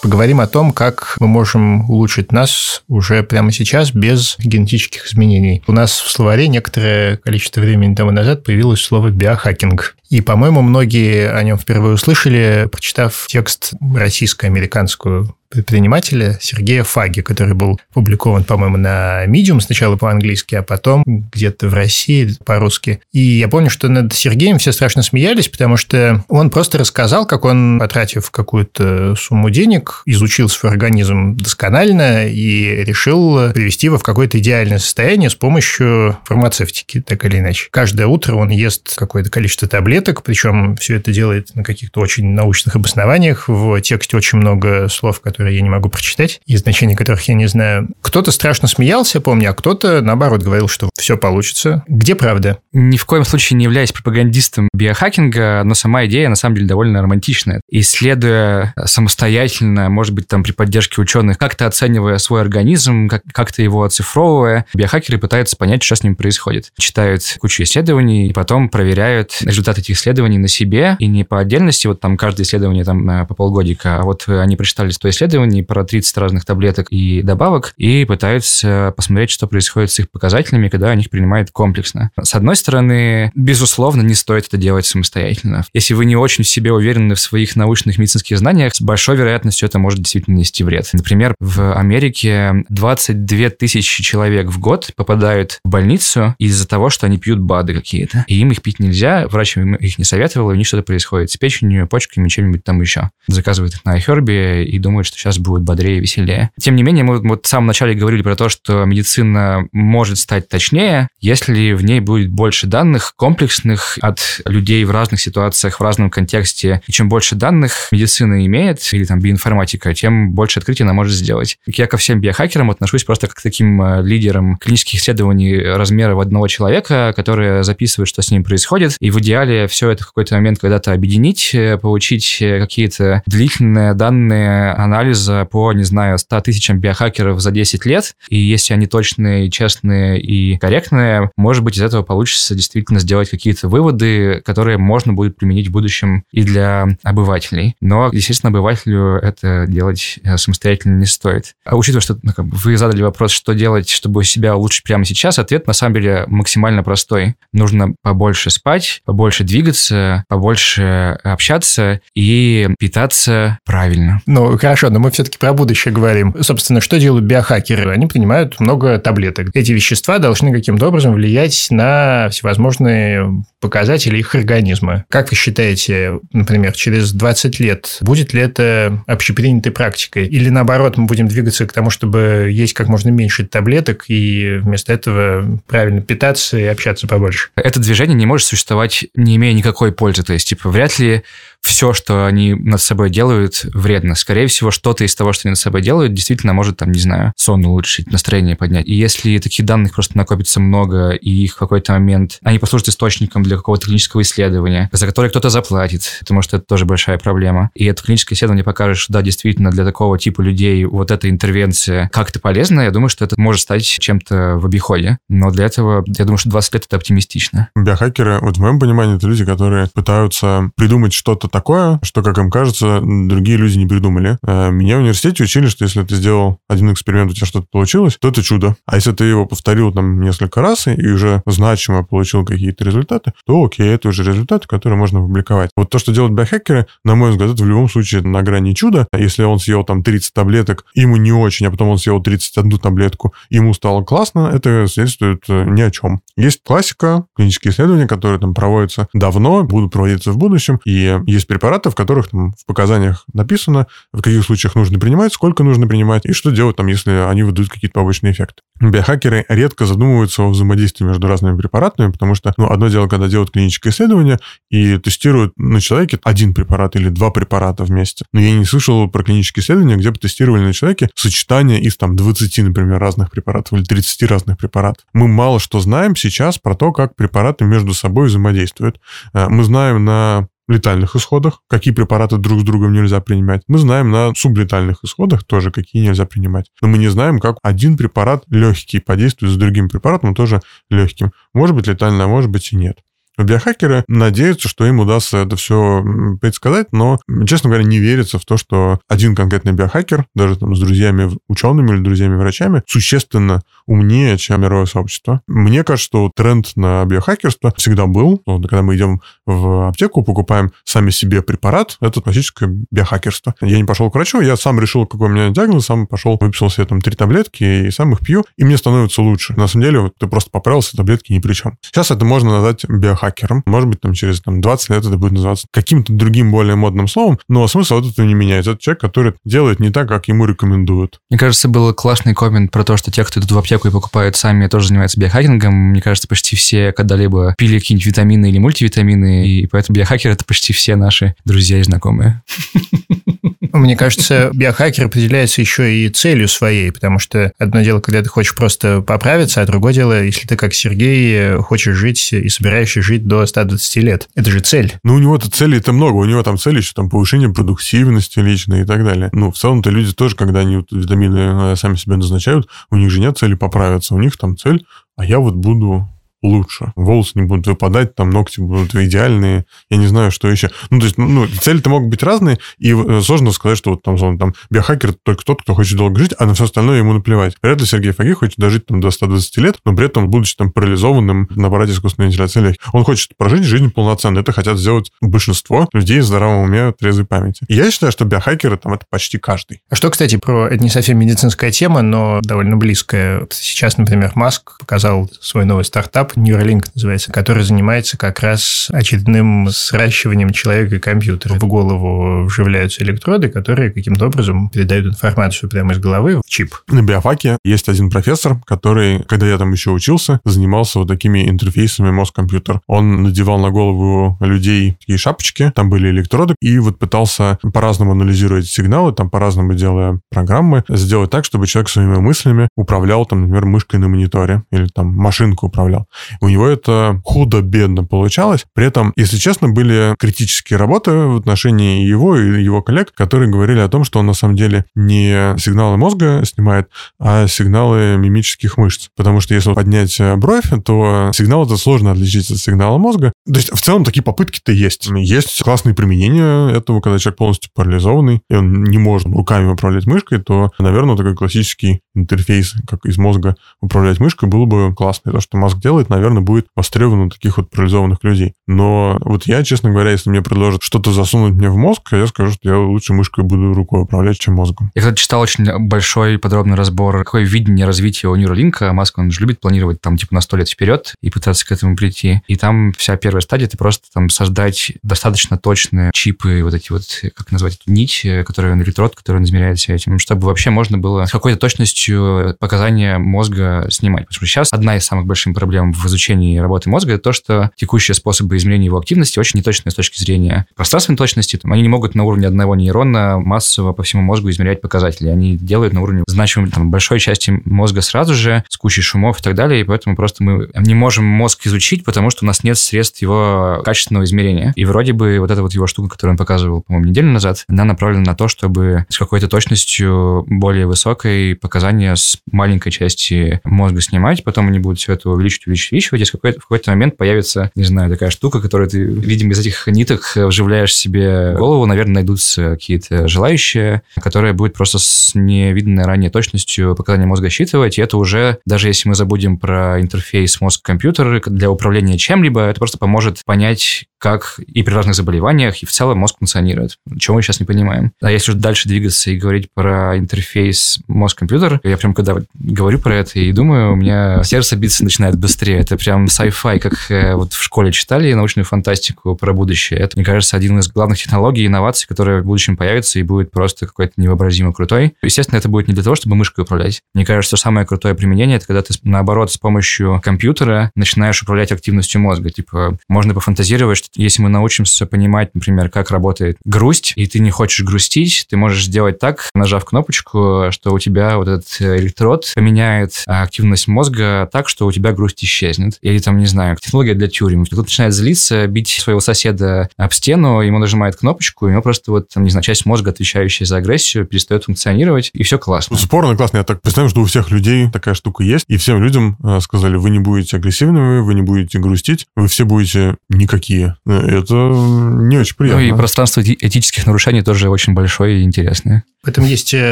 Поговорим о том, как мы можем улучшить нас уже прямо сейчас без генетических изменений. У нас в словаре некоторое количество времени тому назад появилось слово биохакинг. И, по-моему, многие о нем впервые услышали, прочитав текст российско-американскую предпринимателя Сергея Фаги, который был опубликован, по-моему, на Medium сначала по-английски, а потом где-то в России по-русски. И я помню, что над Сергеем все страшно смеялись, потому что он просто рассказал, как он, потратив какую-то сумму денег, изучил свой организм досконально и решил привести его в какое-то идеальное состояние с помощью фармацевтики, так или иначе. Каждое утро он ест какое-то количество таблеток, причем все это делает на каких-то очень научных обоснованиях. В тексте очень много слов, которые которые я не могу прочитать, и значения которых я не знаю. Кто-то страшно смеялся, помню, а кто-то, наоборот, говорил, что все получится. Где правда? Ни в коем случае не являюсь пропагандистом биохакинга, но сама идея, на самом деле, довольно романтичная. Исследуя самостоятельно, может быть, там при поддержке ученых, как-то оценивая свой организм, как- как-то его оцифровывая, биохакеры пытаются понять, что с ним происходит. Читают кучу исследований, и потом проверяют результаты этих исследований на себе, и не по отдельности, вот там каждое исследование там э, по полгодика, а вот они прочитали 100 исследований, исследований про 30 разных таблеток и добавок и пытаются посмотреть, что происходит с их показателями, когда они их принимают комплексно. С одной стороны, безусловно, не стоит это делать самостоятельно. Если вы не очень в себе уверены в своих научных медицинских знаниях, с большой вероятностью это может действительно нести вред. Например, в Америке 22 тысячи человек в год попадают в больницу из-за того, что они пьют БАДы какие-то. И им их пить нельзя, врач им их не советовал, и у них что-то происходит с печенью, почками, чем-нибудь там еще. Заказывают их на iHerb и думают, что сейчас будет бодрее веселее. Тем не менее, мы вот в самом начале говорили про то, что медицина может стать точнее, если в ней будет больше данных комплексных от людей в разных ситуациях, в разном контексте. И чем больше данных медицина имеет, или там биоинформатика, тем больше открытий она может сделать. Я ко всем биохакерам отношусь просто как к таким э, лидерам клинических исследований размера в одного человека, которые записывают, что с ним происходит. И в идеале все это в какой-то момент когда-то объединить, э, получить э, какие-то длительные данные анализа по, не знаю, 100 тысячам биохакеров за 10 лет. И если они точные, честные и корректные, может быть, из этого получится действительно сделать какие-то выводы, которые можно будет применить в будущем и для обывателей. Но, естественно, обывателю это делать самостоятельно не стоит. А учитывая, что ну, как бы вы задали вопрос, что делать, чтобы себя улучшить прямо сейчас, ответ на самом деле максимально простой. Нужно побольше спать, побольше двигаться, побольше общаться и питаться правильно. Ну, хорошо, но мы все-таки про будущее говорим. Собственно, что делают биохакеры? Они принимают много таблеток. Эти вещества должны каким-то образом влиять на всевозможные показатели их организма. Как вы считаете, например, через 20 лет будет ли это общепринятой практикой? Или наоборот, мы будем двигаться к тому, чтобы есть как можно меньше таблеток и вместо этого правильно питаться и общаться побольше? Это движение не может существовать, не имея никакой пользы. То есть, типа, вряд ли все, что они над собой делают, вредно. Скорее всего, что-то из того, что они над собой делают, действительно может, там, не знаю, сон улучшить, настроение поднять. И если таких данных просто накопится много, и их в какой-то момент, они послужат источником для какого-то клинического исследования, за которое кто-то заплатит, потому что это тоже большая проблема. И это клиническое исследование покажет, что да, действительно, для такого типа людей вот эта интервенция как-то полезна, я думаю, что это может стать чем-то в обиходе. Но для этого, я думаю, что 20 лет это оптимистично. Биохакеры, вот в моем понимании, это люди, которые пытаются придумать что-то такое, что, как им кажется, другие люди не придумали. Э, меня в университете учили, что если ты сделал один эксперимент, у тебя что-то получилось, то это чудо. А если ты его повторил там несколько раз и уже значимо получил какие-то результаты, то окей, это уже результаты, которые можно публиковать. Вот то, что делают биохакеры, на мой взгляд, это в любом случае на грани чуда. Если он съел там 30 таблеток, ему не очень, а потом он съел 31 таблетку, ему стало классно, это свидетельствует э, ни о чем. Есть классика, клинические исследования, которые там проводятся давно, будут проводиться в будущем, и есть препараты, в которых там в показаниях написано, в каких случаях нужно принимать, сколько нужно принимать, и что делать там, если они выдают какие-то побочные эффекты. Биохакеры редко задумываются о взаимодействии между разными препаратами, потому что, ну, одно дело, когда делают клиническое исследование и тестируют на человеке один препарат или два препарата вместе. Но я не слышал про клинические исследования, где бы тестировали на человеке сочетание из там 20, например, разных препаратов или 30 разных препаратов. Мы мало что знаем сейчас про то, как препараты между собой взаимодействуют. Э, мы знаем на летальных исходах, какие препараты друг с другом нельзя принимать. Мы знаем на сублетальных исходах тоже, какие нельзя принимать. Но мы не знаем, как один препарат легкий подействует с другим препаратом, тоже легким. Может быть летально, а может быть и нет. Биохакеры надеются, что им удастся это все предсказать, но, честно говоря, не верится в то, что один конкретный биохакер, даже там с друзьями учеными или друзьями врачами, существенно умнее, чем мировое сообщество. Мне кажется, что тренд на биохакерство всегда был. Когда мы идем в аптеку, покупаем сами себе препарат, это классическое биохакерство. Я не пошел к врачу, я сам решил, какой у меня диагноз, сам пошел, выписал себе там три таблетки и сам их пью, и мне становится лучше. На самом деле, ты просто поправился, таблетки ни при чем. Сейчас это можно назвать биохакерством хакером. Может быть, там через там, 20 лет это будет называться каким-то другим более модным словом, но смысл от этого не меняется. Это человек, который делает не так, как ему рекомендуют. Мне кажется, был классный коммент про то, что те, кто идут в аптеку и покупают сами, тоже занимаются биохакингом. Мне кажется, почти все когда-либо пили какие-нибудь витамины или мультивитамины, и поэтому биохакеры — это почти все наши друзья и знакомые. Мне кажется, биохакер определяется еще и целью своей, потому что одно дело, когда ты хочешь просто поправиться, а другое дело, если ты, как Сергей, хочешь жить и собираешься жить до 120 лет. Это же цель. Ну, у него-то целей это много. У него там цели еще там повышение продуктивности личной и так далее. Ну, в целом-то люди тоже, когда они вот витамины э, сами себе назначают, у них же нет цели поправиться. У них там цель, а я вот буду лучше. Волосы не будут выпадать, там ногти будут идеальные. Я не знаю, что еще. Ну, то есть, ну, цели-то могут быть разные, и э, сложно сказать, что вот там, там биохакер только тот, кто хочет долго жить, а на все остальное ему наплевать. Вряд ли Сергей Фаги хочет дожить там до 120 лет, но при этом, будучи там парализованным на аппарате искусственной вентиляции легких, он хочет прожить жизнь полноценно. Это хотят сделать большинство людей в здравом уме, трезвой памяти. И я считаю, что биохакеры там это почти каждый. А что, кстати, про... Это не совсем медицинская тема, но довольно близкая. Сейчас, например, Маск показал свой новый стартап, стартап Neuralink называется, который занимается как раз очередным сращиванием человека и компьютера. В голову вживляются электроды, которые каким-то образом передают информацию прямо из головы в чип. На биофаке есть один профессор, который, когда я там еще учился, занимался вот такими интерфейсами мозг-компьютер. Он надевал на голову людей такие шапочки, там были электроды, и вот пытался по-разному анализировать сигналы, там по-разному делая программы, сделать так, чтобы человек своими мыслями управлял, там, например, мышкой на мониторе или там машинку управлял. У него это худо-бедно получалось. При этом, если честно, были критические работы в отношении его и его коллег, которые говорили о том, что он на самом деле не сигналы мозга снимает, а сигналы мимических мышц. Потому что если поднять бровь, то сигнал это сложно отличить от сигнала мозга. То есть в целом такие попытки-то есть. Есть классные применения этого, когда человек полностью парализованный, и он не может руками управлять мышкой, то, наверное, такой классический интерфейс, как из мозга управлять мышкой, было бы классно. То, что мозг делает, наверное, будет востребовано у таких вот парализованных людей. Но вот я, честно говоря, если мне предложат что-то засунуть мне в мозг, я скажу, что я лучше мышкой буду рукой управлять, чем мозгом. Я, когда читал очень большой подробный разбор, какое видение развития у Нейролинка. Маск, он же любит планировать там типа на сто лет вперед и пытаться к этому прийти. И там вся первая стадия, это просто там создать достаточно точные чипы, вот эти вот, как назвать нить, которая на электрод, который он измеряет все этим, чтобы вообще можно было с какой-то точностью показания мозга снимать. Потому что сейчас одна из самых больших проблем в изучении работы мозга это то, что текущие способы измерения его активности очень неточные с точки зрения пространственной точности. Они не могут на уровне одного нейрона массово по всему мозгу измерять показатели. Они делают на уровне значимой там, большой части мозга сразу же, с кучей шумов и так далее, и поэтому просто мы не можем мозг изучить, потому что у нас нет средств его качественного измерения. И вроде бы вот эта вот его штука, которую он показывал, по-моему, неделю назад, она направлена на то, чтобы с какой-то точностью более высокой показания с маленькой части мозга снимать, потом они будут все это увеличивать, увеличивать, увеличивать, и в какой-то, в какой-то момент появится, не знаю, такая штука, которую ты, видимо, из этих ниток вживляешь себе в голову, наверное, найдутся какие-то желающие, которые будет просто с невиданной ранее точностью показания мозга считывать, и это уже, даже если мы забудем про интерфейс мозг-компьютер для управления чем-либо, это просто поможет понять, как и при разных заболеваниях, и в целом мозг функционирует, чего мы сейчас не понимаем. А если уже дальше двигаться и говорить про интерфейс мозг-компьютер, я прям когда говорю про это и думаю, у меня сердце биться начинает быстрее. Это прям sci-fi, как э, вот в школе читали научную фантастику про будущее. Это, мне кажется, один из главных технологий и инноваций, которые в будущем появится и будет просто какой-то невообразимо крутой. Естественно, это будет не для того, чтобы мышкой управлять. Мне кажется, что самое крутое применение, это когда ты, наоборот, с помощью компьютера начинаешь управлять активностью мозга. Типа, можно пофантазировать, что если мы научимся понимать, например, как работает грусть, и ты не хочешь грустить, ты можешь сделать так, нажав кнопочку, что у тебя вот этот электрод поменяет активность мозга так, что у тебя грусть исчезнет. Или там, не знаю, технология для Тюринга. Кто-то начинает злиться, бить своего соседа об стену, ему нажимает кнопочку, и ему просто вот, там, не знаю, часть мозга, отвечающая за агрессию, перестает функционировать, и все классно. Ну, спорно классно. Я так представляю, что у всех людей такая штука есть, и всем людям э, сказали, вы не будете агрессивными, вы не будете грустить, вы все будете никакие. Это не очень приятно. Ну и пространство этических нарушений тоже очень большое и интересное. В этом есть э,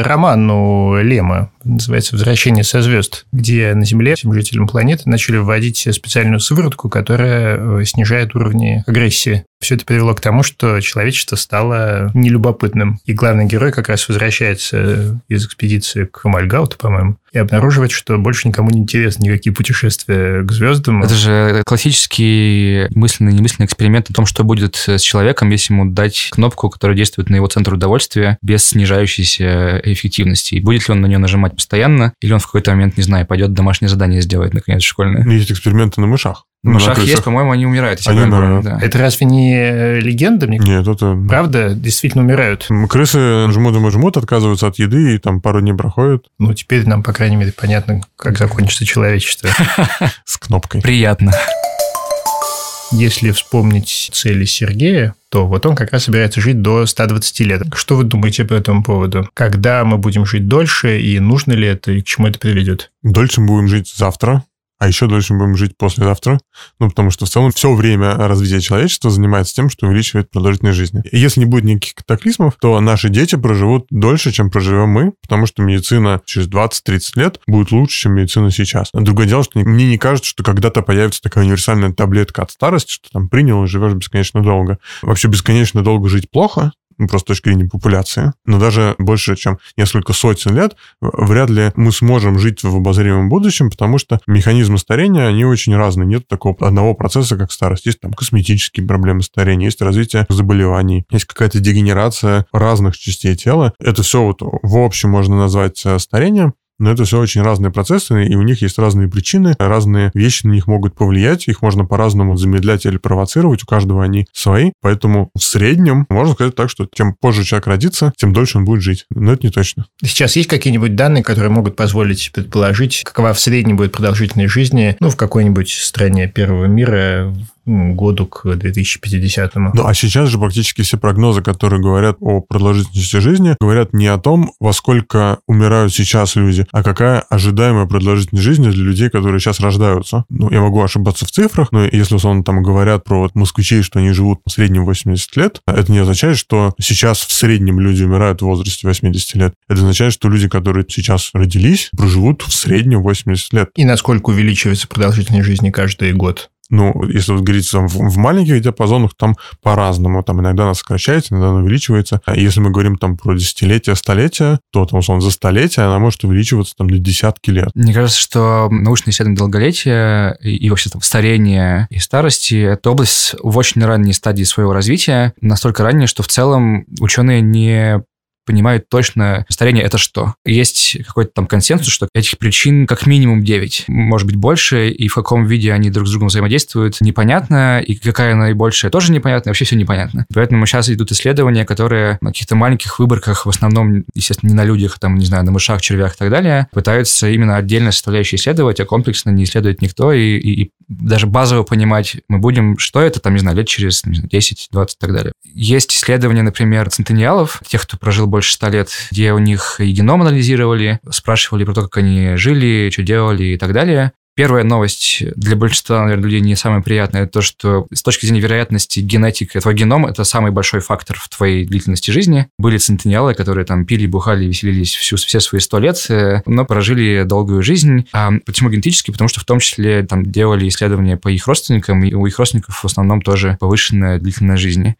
роман у Лема, называется «Возвращение со звезд», где на Земле всем жителям планеты начали вводить специальную сыворотку, которая э, снижает уровни агрессии. Все это привело к тому, что человечество стало нелюбопытным. И главный герой как раз возвращается из экспедиции к Амальгауту, по-моему, и обнаруживает, что больше никому не интересны никакие путешествия к звездам. Это же классический мысленный и немысленный эксперимент о том, что будет с человеком, если ему дать кнопку, которая действует на его центр удовольствия без снижающейся эффективности. И будет ли он на нее нажимать постоянно, или он в какой-то момент, не знаю, пойдет домашнее задание сделать, наконец, школьное. Есть эксперименты на мышах. На мышах есть, по-моему, они умирают. Они умирают. Да. Это разве не легенда? Мне Нет, это... Правда? Действительно умирают? Крысы жмут и жмут, отказываются от еды, и там пару дней проходит. Ну, теперь нам, по крайней мере, понятно, как закончится человечество. С кнопкой. Приятно. Если вспомнить цели Сергея, то вот он как раз собирается жить до 120 лет. Что вы думаете по этому поводу? Когда мы будем жить дольше, и нужно ли это, и к чему это приведет? Дольше мы будем жить завтра, а еще дольше мы будем жить послезавтра, ну, потому что в целом все время развития человечества занимается тем, что увеличивает продолжительность жизни. И если не будет никаких катаклизмов, то наши дети проживут дольше, чем проживем мы, потому что медицина через 20-30 лет будет лучше, чем медицина сейчас. Другое дело, что мне не кажется, что когда-то появится такая универсальная таблетка от старости, что там принял и живешь бесконечно долго. Вообще бесконечно долго жить плохо, просто с точки зрения популяции. Но даже больше, чем несколько сотен лет, вряд ли мы сможем жить в обозримом будущем, потому что механизмы старения, они очень разные. Нет такого одного процесса, как старость. Есть там косметические проблемы старения, есть развитие заболеваний, есть какая-то дегенерация разных частей тела. Это все вот в общем можно назвать э, старением. Но это все очень разные процессы, и у них есть разные причины, разные вещи на них могут повлиять, их можно по-разному замедлять или провоцировать, у каждого они свои. Поэтому в среднем можно сказать так, что чем позже человек родится, тем дольше он будет жить. Но это не точно. Сейчас есть какие-нибудь данные, которые могут позволить предположить, какова в среднем будет продолжительность жизни ну, в какой-нибудь стране первого мира году к 2050. Ну, а сейчас же практически все прогнозы, которые говорят о продолжительности жизни, говорят не о том, во сколько умирают сейчас люди, а какая ожидаемая продолжительность жизни для людей, которые сейчас рождаются. Ну, я могу ошибаться в цифрах, но если условно там говорят про вот москвичей, что они живут в среднем 80 лет, это не означает, что сейчас в среднем люди умирают в возрасте 80 лет. Это означает, что люди, которые сейчас родились, проживут в среднем 80 лет. И насколько увеличивается продолжительность жизни каждый год? Ну, если вот говорить там, в, маленьких диапазонах, там по-разному. Там иногда она сокращается, иногда она увеличивается. А если мы говорим там про десятилетия, столетия, то там, условно, за столетие она может увеличиваться там до десятки лет. Мне кажется, что научные исследования долголетия и, и вообще там старения и старости – это область в очень ранней стадии своего развития, настолько ранней, что в целом ученые не понимают точно, старение это что. Есть какой-то там консенсус, что этих причин как минимум 9, может быть больше, и в каком виде они друг с другом взаимодействуют, непонятно, и какая наибольшая тоже непонятно, вообще все непонятно. Поэтому сейчас идут исследования, которые на каких-то маленьких выборках, в основном, естественно, не на людях, там, не знаю, на мышах, червях и так далее, пытаются именно отдельно составляющие исследовать, а комплексно не исследует никто, и, и, и даже базово понимать мы будем, что это, там, не знаю, лет через не знаю, 10, 20 и так далее. Есть исследования, например, центениалов, тех, кто прожил больше 100 лет, где у них и геном анализировали, спрашивали про то, как они жили, что делали и так далее. Первая новость для большинства, наверное, людей не самая приятная, это то, что с точки зрения вероятности генетика, твой геном – это самый большой фактор в твоей длительности жизни. Были центениалы, которые там пили, бухали, веселились всю, все свои сто лет, э, но прожили долгую жизнь. А почему генетически? Потому что в том числе там делали исследования по их родственникам, и у их родственников в основном тоже повышенная длительность жизни.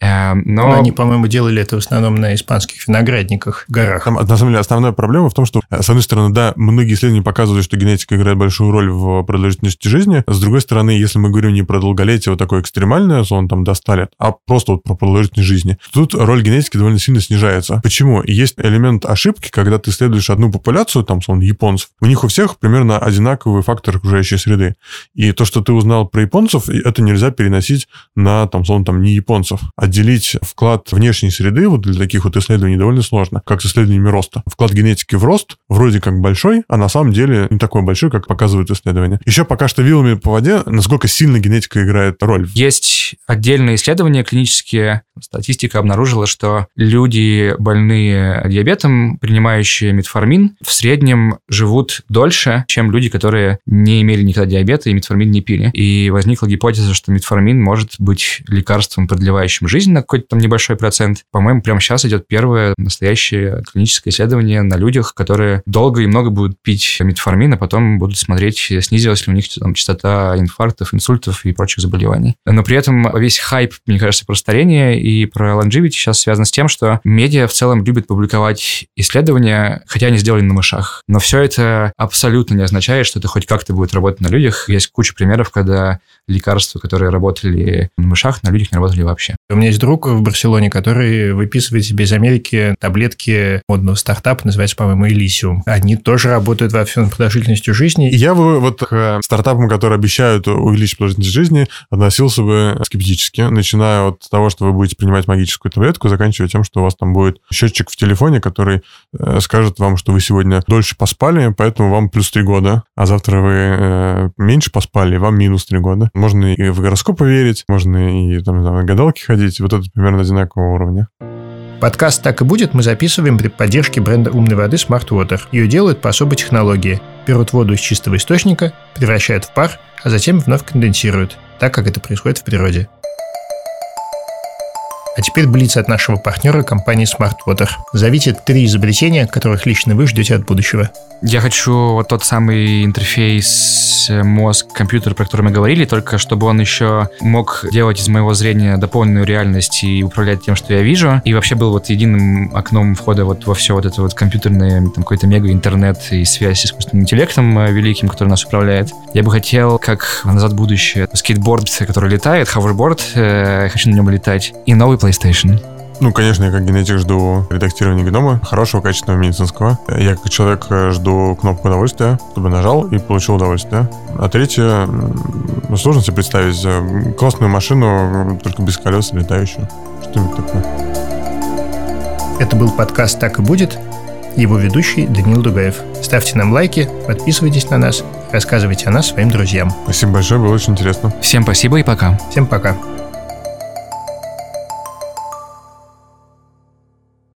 Э, но... но они, по-моему, делали это в основном на испанских виноградниках, горах. Там, на самом деле, основная проблема в том, что, э, с одной стороны, да, многие исследования показывают, что генетика играет большую роль в продолжительности жизни. С другой стороны, если мы говорим не про долголетие вот такое экстремальное, он там до 100 лет, а просто вот про продолжительность жизни, тут роль генетики довольно сильно снижается. Почему? Есть элемент ошибки, когда ты исследуешь одну популяцию, там, сон японцев, у них у всех примерно одинаковый фактор окружающей среды. И то, что ты узнал про японцев, это нельзя переносить на, там, сон там, не японцев, отделить вклад внешней среды вот для таких вот исследований довольно сложно, как с исследованиями роста. Вклад генетики в рост вроде как большой, а на самом деле не такой большой, как показывают исследования. Еще пока что вилами по воде, насколько сильно генетика играет роль. Есть отдельные исследования клинические. Статистика обнаружила, что люди, больные диабетом, принимающие метформин, в среднем живут дольше, чем люди, которые не имели никогда диабета и метформин не пили. И возникла гипотеза, что метформин может быть лекарством, продлевающим жизнь на какой-то там небольшой процент. По-моему, прямо сейчас идет первое настоящее клиническое исследование на людях, которые долго и много будут пить метформин, а потом будут смотреть, снизилась ли у них там, частота инфарктов, инсультов и прочих заболеваний. Но при этом весь хайп, мне кажется, про старение и про longevity сейчас связан с тем, что медиа в целом любят публиковать исследования, хотя они сделали на мышах. Но все это абсолютно не означает, что это хоть как-то будет работать на людях. Есть куча примеров, когда лекарства, которые работали на мышах, на людях не работали вообще. У меня есть друг в Барселоне, который выписывает себе из Америки таблетки модного стартапа, называется, по-моему, Elysium. Они тоже работают во всем продолжительностью жизни. Я бы вот к стартапам, которые обещают увеличить продолжительность жизни, относился бы скептически, начиная от того, что вы будете принимать магическую таблетку, заканчивая тем, что у вас там будет счетчик в телефоне, который э, скажет вам, что вы сегодня дольше поспали, поэтому вам плюс 3 года, а завтра вы э, меньше поспали, вам минус 3 года. Можно и в гороскопы верить, можно и там, там гадалки ходить. Вот это примерно одинакового уровня. Подкаст «Так и будет» мы записываем при поддержке бренда умной воды Smart Water. Ее делают по особой технологии. Берут воду из чистого источника, превращают в пар, а затем вновь конденсируют, так как это происходит в природе. А теперь блиц от нашего партнера компании Smartwater. Зовите три изобретения, которых лично вы ждете от будущего. Я хочу вот тот самый интерфейс э, мозг-компьютер, про который мы говорили, только чтобы он еще мог делать из моего зрения дополненную реальность и управлять тем, что я вижу, и вообще был вот единым окном входа вот во все вот это вот компьютерное, там какой-то мега-интернет и связь с искусственным интеллектом э, великим, который нас управляет. Я бы хотел, как назад в будущее, скейтборд, который летает, ховерборд, э, хочу на нем летать, и новый PlayStation. Ну, конечно, я как генетик жду редактирования генома, хорошего, качественного медицинского. Я как человек э, жду кнопку удовольствия, чтобы нажал и получил удовольствие. А третье, ну, сложно себе представить э, классную машину, только без колес, летающую. Что-нибудь такое. Это был подкаст «Так и будет». Его ведущий Данил Дугаев. Ставьте нам лайки, подписывайтесь на нас, рассказывайте о нас своим друзьям. Спасибо большое, было очень интересно. Всем спасибо и пока. Всем пока.